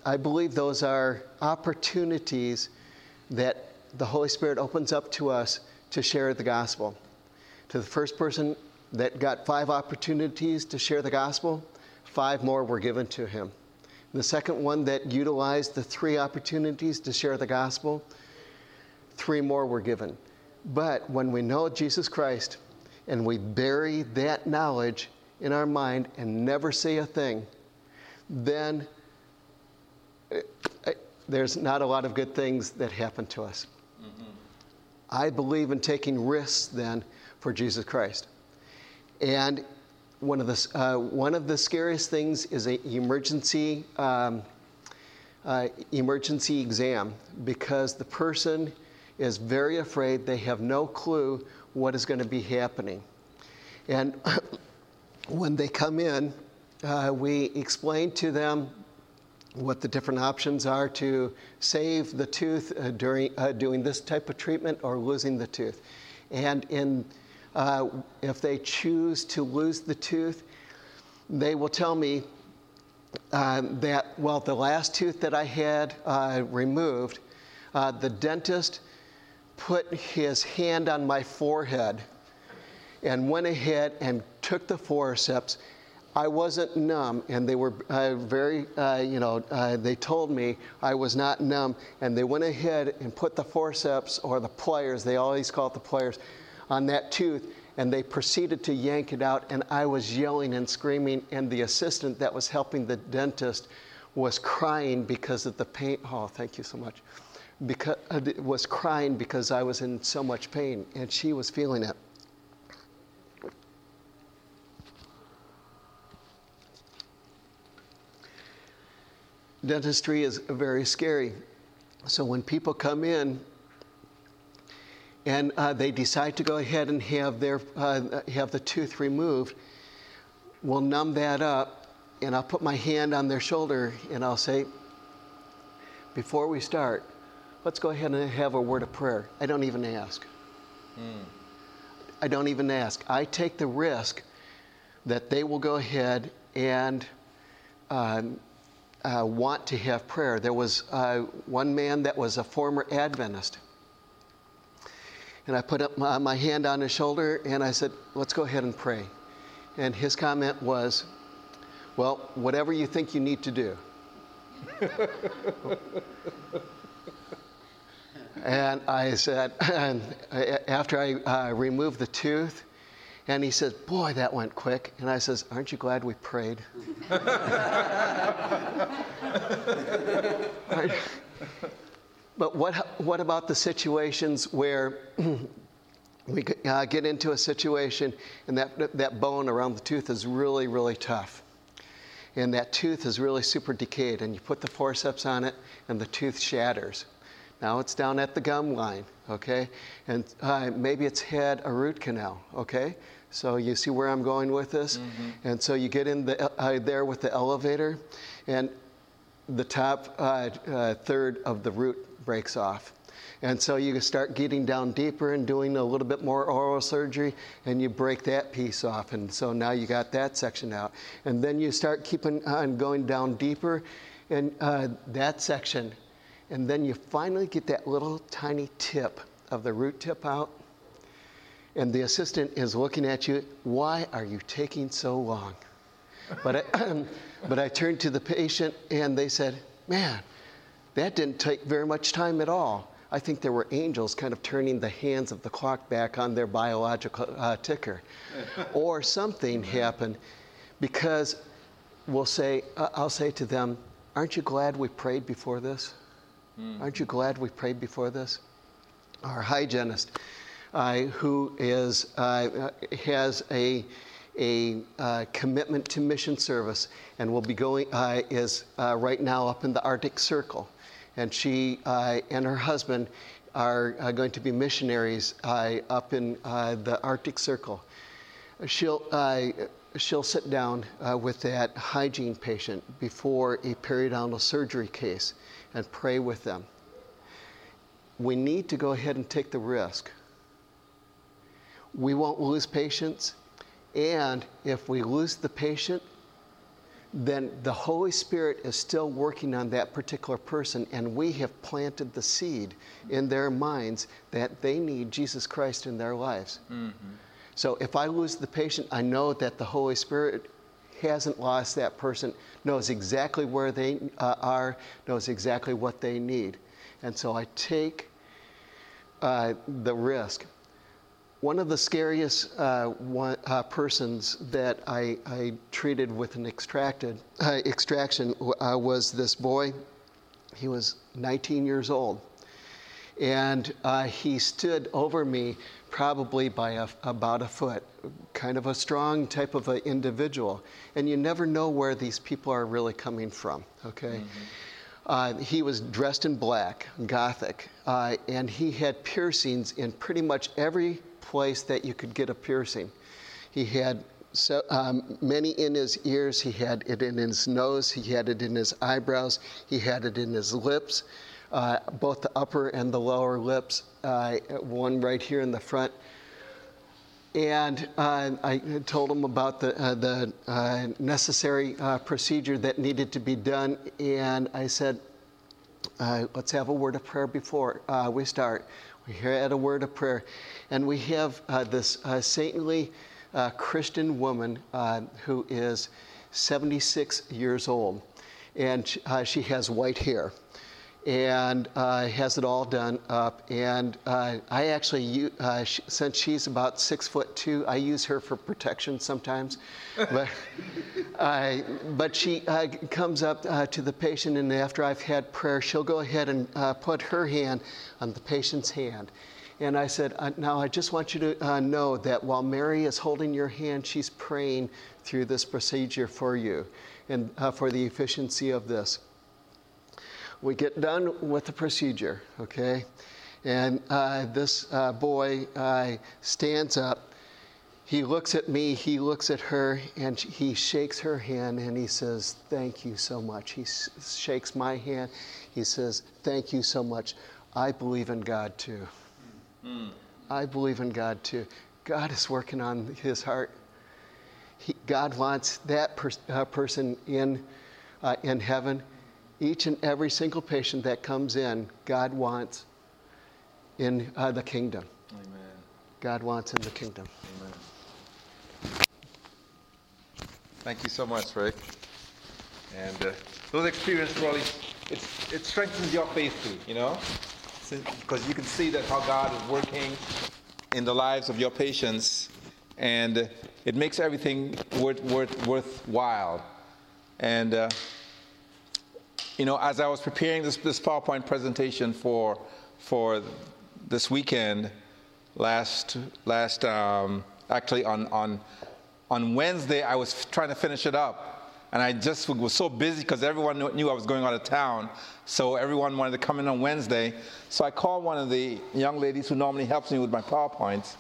I believe those are opportunities that the Holy Spirit opens up to us to share the gospel. To the first person that got five opportunities to share the gospel, five more were given to him. The second one that utilized the three opportunities to share the gospel, three more were given. But when we know Jesus Christ and we bury that knowledge in our mind and never say a thing, then uh, uh, there's not a lot of good things that happen to us. I believe in taking risks then for Jesus Christ. And one of the, uh, one of the scariest things is an emergency, um, uh, emergency exam because the person is very afraid. They have no clue what is going to be happening. And when they come in, uh, we explain to them what the different options are to save the tooth uh, during uh, doing this type of treatment or losing the tooth. And in, uh, if they choose to lose the tooth, they will tell me uh, that, well, the last tooth that I had uh, removed, uh, the dentist put his hand on my forehead and went ahead and took the forceps I wasn't numb, and they were uh, very, uh, you know, uh, they told me I was not numb, and they went ahead and put the forceps or the pliers, they always call it the pliers, on that tooth, and they proceeded to yank it out, and I was yelling and screaming, and the assistant that was helping the dentist was crying because of the pain. Oh, thank you so much. Because uh, was crying because I was in so much pain, and she was feeling it. Dentistry is very scary. So when people come in and uh, they decide to go ahead and have their uh, have the tooth removed, we'll numb that up, and I'll put my hand on their shoulder and I'll say, before we start, let's go ahead and have a word of prayer. I don't even ask. Mm. I don't even ask. I take the risk that they will go ahead and um, uh, want to have prayer. There was uh, one man that was a former Adventist. And I put up my, my, hand on his shoulder and I said, Let's go ahead and pray. And his comment was, Well, whatever you think you need to do. and I said, and after I uh, removed the tooth, and he says, Boy, that went quick. And I says, Aren't you glad we prayed? but what, what about the situations where we uh, get into a situation and that, that bone around the tooth is really, really tough? And that tooth is really super decayed, and you put the forceps on it, and the tooth shatters. Now it's down at the gum line, okay? And uh, maybe it's had a root canal, okay? So you see where I'm going with this? Mm-hmm. And so you get in the, uh, there with the elevator, and the top uh, uh, third of the root breaks off. And so you start getting down deeper and doing a little bit more oral surgery, and you break that piece off. And so now you got that section out. And then you start keeping on going down deeper, and uh, that section. And then you finally get that little tiny tip of the root tip out and the assistant is looking at you, why are you taking so long? But I, but I turned to the patient and they said, man, that didn't take very much time at all. I think there were angels kind of turning the hands of the clock back on their biological uh, ticker. or something happened because we'll say, uh, I'll say to them, aren't you glad we prayed before this? Mm. Aren't you glad we prayed before this? Our hygienist uh, who is, uh, has a, a uh, commitment to mission service and will be going, uh, is uh, right now up in the Arctic Circle. And she and her husband are going to be missionaries up in the Arctic Circle. She'll, she'll sit down uh, with that hygiene patient before a periodontal surgery case and pray with them. We need to go ahead and take the risk we won't lose patience. And if we lose the patient, then the Holy Spirit is still working on that particular person, and we have planted the seed in their minds that they need Jesus Christ in their lives. So if I lose the patient, I know that the Holy Spirit hasn't lost that person, knows exactly where they uh, are, knows exactly what they need. And so I take uh, the risk. One of the scariest uh, one, uh, persons that I, I, treated with an extracted, uh, extraction uh, was this boy. He was 19 years old. And uh, he stood over me probably by a, about a foot, kind of a strong type of an individual. And you never know where these people are really coming from, okay? Mm-hmm. Uh, he was dressed in black, gothic, uh, and he had piercings in pretty much every place that you could get a piercing. He had so, um, many in his ears, he had it in his nose, he had it in his eyebrows, he had it in his lips, uh, both the upper and the lower lips, uh, one right here in the front. And uh, I told him about the, uh, the uh, necessary uh, procedure that needed to be done. And I said, let's have a word of prayer before we start. We had a word of prayer. And we have uh, this uh, saintly uh, Christian woman uh, who is 76 years old. And uh, she has white hair and uh, has it all done up. And I actually, sh- since she's about six foot two, I use her for protection sometimes. but, but she comes up to the patient, and after I've had prayer, she'll go ahead and put her hand on the patient's hand and I said, uh, Now I just want you to uh, know that while Mary is holding your hand, she's praying through this procedure for you and uh, for the efficiency of this. We get done with the procedure, okay? And uh, this uh, boy uh, stands up. He looks at me, he looks at her, and he shakes her hand and he says, Thank you so much. He shakes my hand. He says, Thank you so much. I believe in God too. Mm. I believe in God too. God is working on his heart. He, God wants that per, uh, person in, uh, in heaven. Each and every single patient that comes in, God wants in uh, the kingdom. Amen. God wants in the kingdom. Amen. Thank you so much, Rick. And uh, those experiences really, it strengthens your faith too, you know? because you can see that how God is working in the lives of your patients, and it makes everything worth, worth, worthwhile. And uh, you know, as I was preparing this, this PowerPoint presentation for for this weekend, last last um, actually on on on Wednesday, I was trying to finish it up and I just was so busy because everyone knew I was going out of town. So everyone wanted to come in on Wednesday. So I called one of the young ladies who normally helps me with my PowerPoints.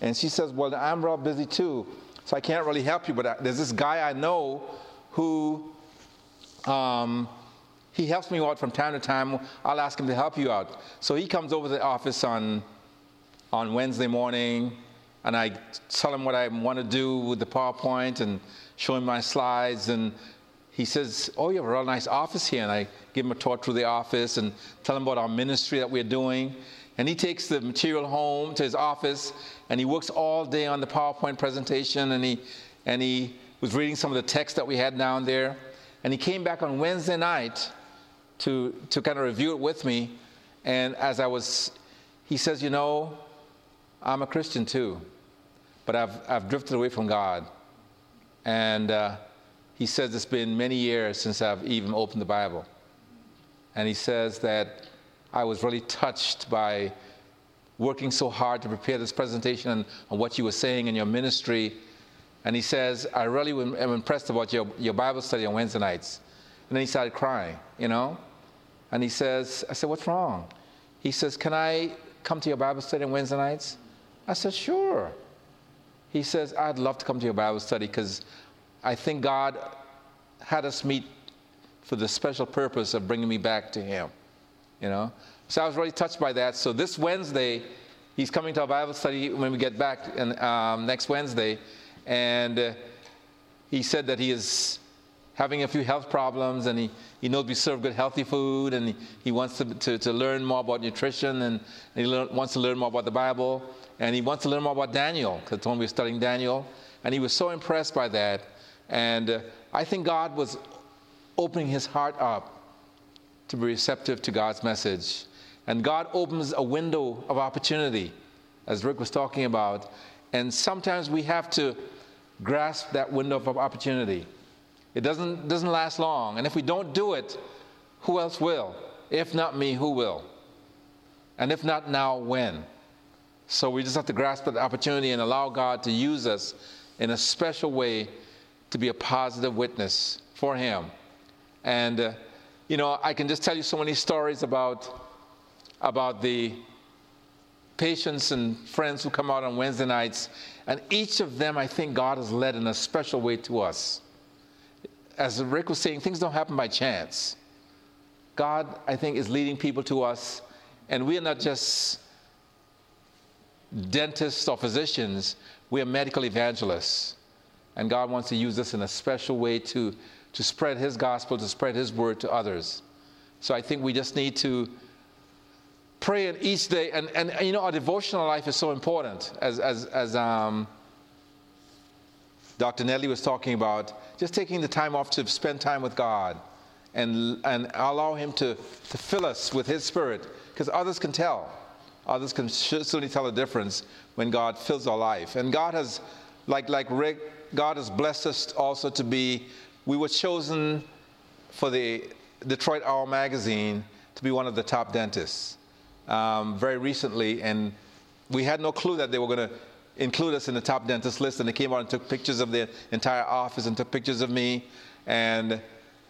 And she says, Well, I'm real busy too. So I can't really help you. But there's this guy I know who um, he helps me out from time to time. I'll ask him to help you out. So he comes over to the office on, on Wednesday morning. And I tell him what I want to do with the PowerPoint and show him my slides, and he says, Oh, you have a real nice office here. And I give him a tour through the office and tell him about our ministry that we're doing. And he takes the material home to his office and he works all day on the PowerPoint presentation and he, and he was reading some of the text that we had down there. And he came back on Wednesday night to, to kind of review it with me. And as I was, he says, You know, I'm a Christian too, but I've, I've drifted away from God. And uh, he says it's been many years since I've even opened the Bible. And he says that I was really touched by working so hard to prepare this presentation and, and what you were saying in your ministry. And he says, I really am impressed about your, your Bible study on Wednesday nights. And then he started crying, you know? And he says, I said, What's wrong? He says, Can I come to your Bible study on Wednesday nights? I said, Sure. He says, I'd love to come to your Bible study because I think God had us meet for the special purpose of bringing me back to Him. You know? So I was really touched by that. So this Wednesday, He's coming to our Bible study when we get back in, um, next Wednesday, and uh, he said that he is having a few health problems and he, he knows we serve good healthy food and he, he wants to, to, to learn more about nutrition and, he wants to learn more about the Bible and he wants to learn more about Daniel because when we were studying Daniel and he was so impressed by that and uh, I think God was opening his heart up to be receptive to God's message and God opens a window of opportunity as Rick was talking about and sometimes we have to grasp that window of opportunity it doesn't, doesn't last long. And if we don't do it, who else will? If not me, who will? And if not now, when? So we just have to grasp the opportunity and allow God to use us in a special way to be a positive witness for Him. And, uh, you know, I can just tell you so many stories about, about the patients and friends who come out on Wednesday nights. And each of them, I think God has led in a special way to us as Rick was saying, things don't happen by chance. God, I think, is leading people to us, and we are not just dentists or physicians, we are medical evangelists. And God wants to use us in a special way to, to spread His gospel, to spread His word to others. So I think we just need to pray each day. And, and, and you know, our devotional life is so important, as, as, as um, Dr. Nelly was talking about just taking the time off to spend time with God and, and allow Him to, to fill us with His Spirit, because others can tell. Others can certainly tell a difference when God fills our life. And God has, like, like Rick, God has blessed us also to be, we were chosen for the Detroit Hour magazine to be one of the top dentists um, very recently, and we had no clue that they were going to include us in the top dentist list, and they came out and took pictures of the entire office and took pictures of me, and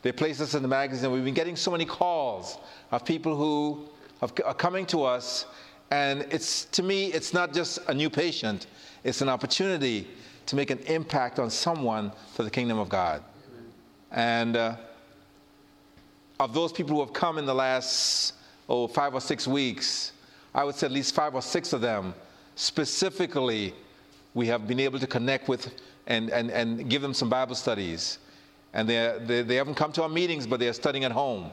they placed us in the magazine. We've been getting so many calls of people who are coming to us, and it's to me, it's not just a new patient; it's an opportunity to make an impact on someone for the kingdom of God. And uh, of those people who have come in the last oh five or six weeks, I would say at least five or six of them specifically we have been able to connect with and, and, and give them some Bible studies. And they, they haven't come to our meetings, but they're studying at home.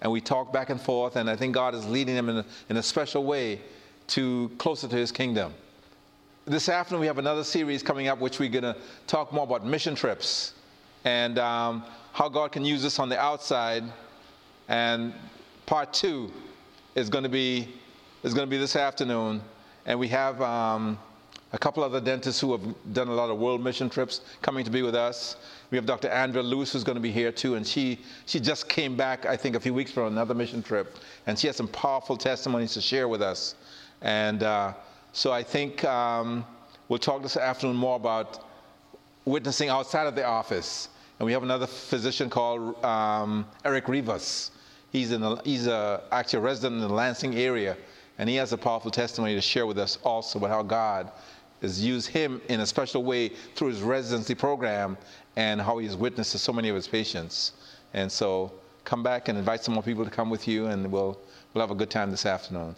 And we talk back and forth, and I think God is leading them in a, in a special way to closer to His kingdom. This afternoon, we have another series coming up, which we're going to talk more about mission trips and um, how God can use us on the outside. And part two is going to be is going to be this afternoon and we have um, a couple other dentists who have done a lot of world mission trips coming to be with us. We have Dr. Andrea Lewis who's going to be here too, and she, she just came back, I think, a few weeks from another mission trip, and she has some powerful testimonies to share with us. And uh, so I think um, we'll talk this afternoon more about witnessing outside of the office. And we have another physician called um, Eric Rivas. He's, in a, he's a, actually a resident in the Lansing area and he has a powerful testimony to share with us also about how God has used him in a special way through his residency program and how he's witnessed to so many of his patients. And so come back and invite some more people to come with you, and we'll, we'll have a good time this afternoon.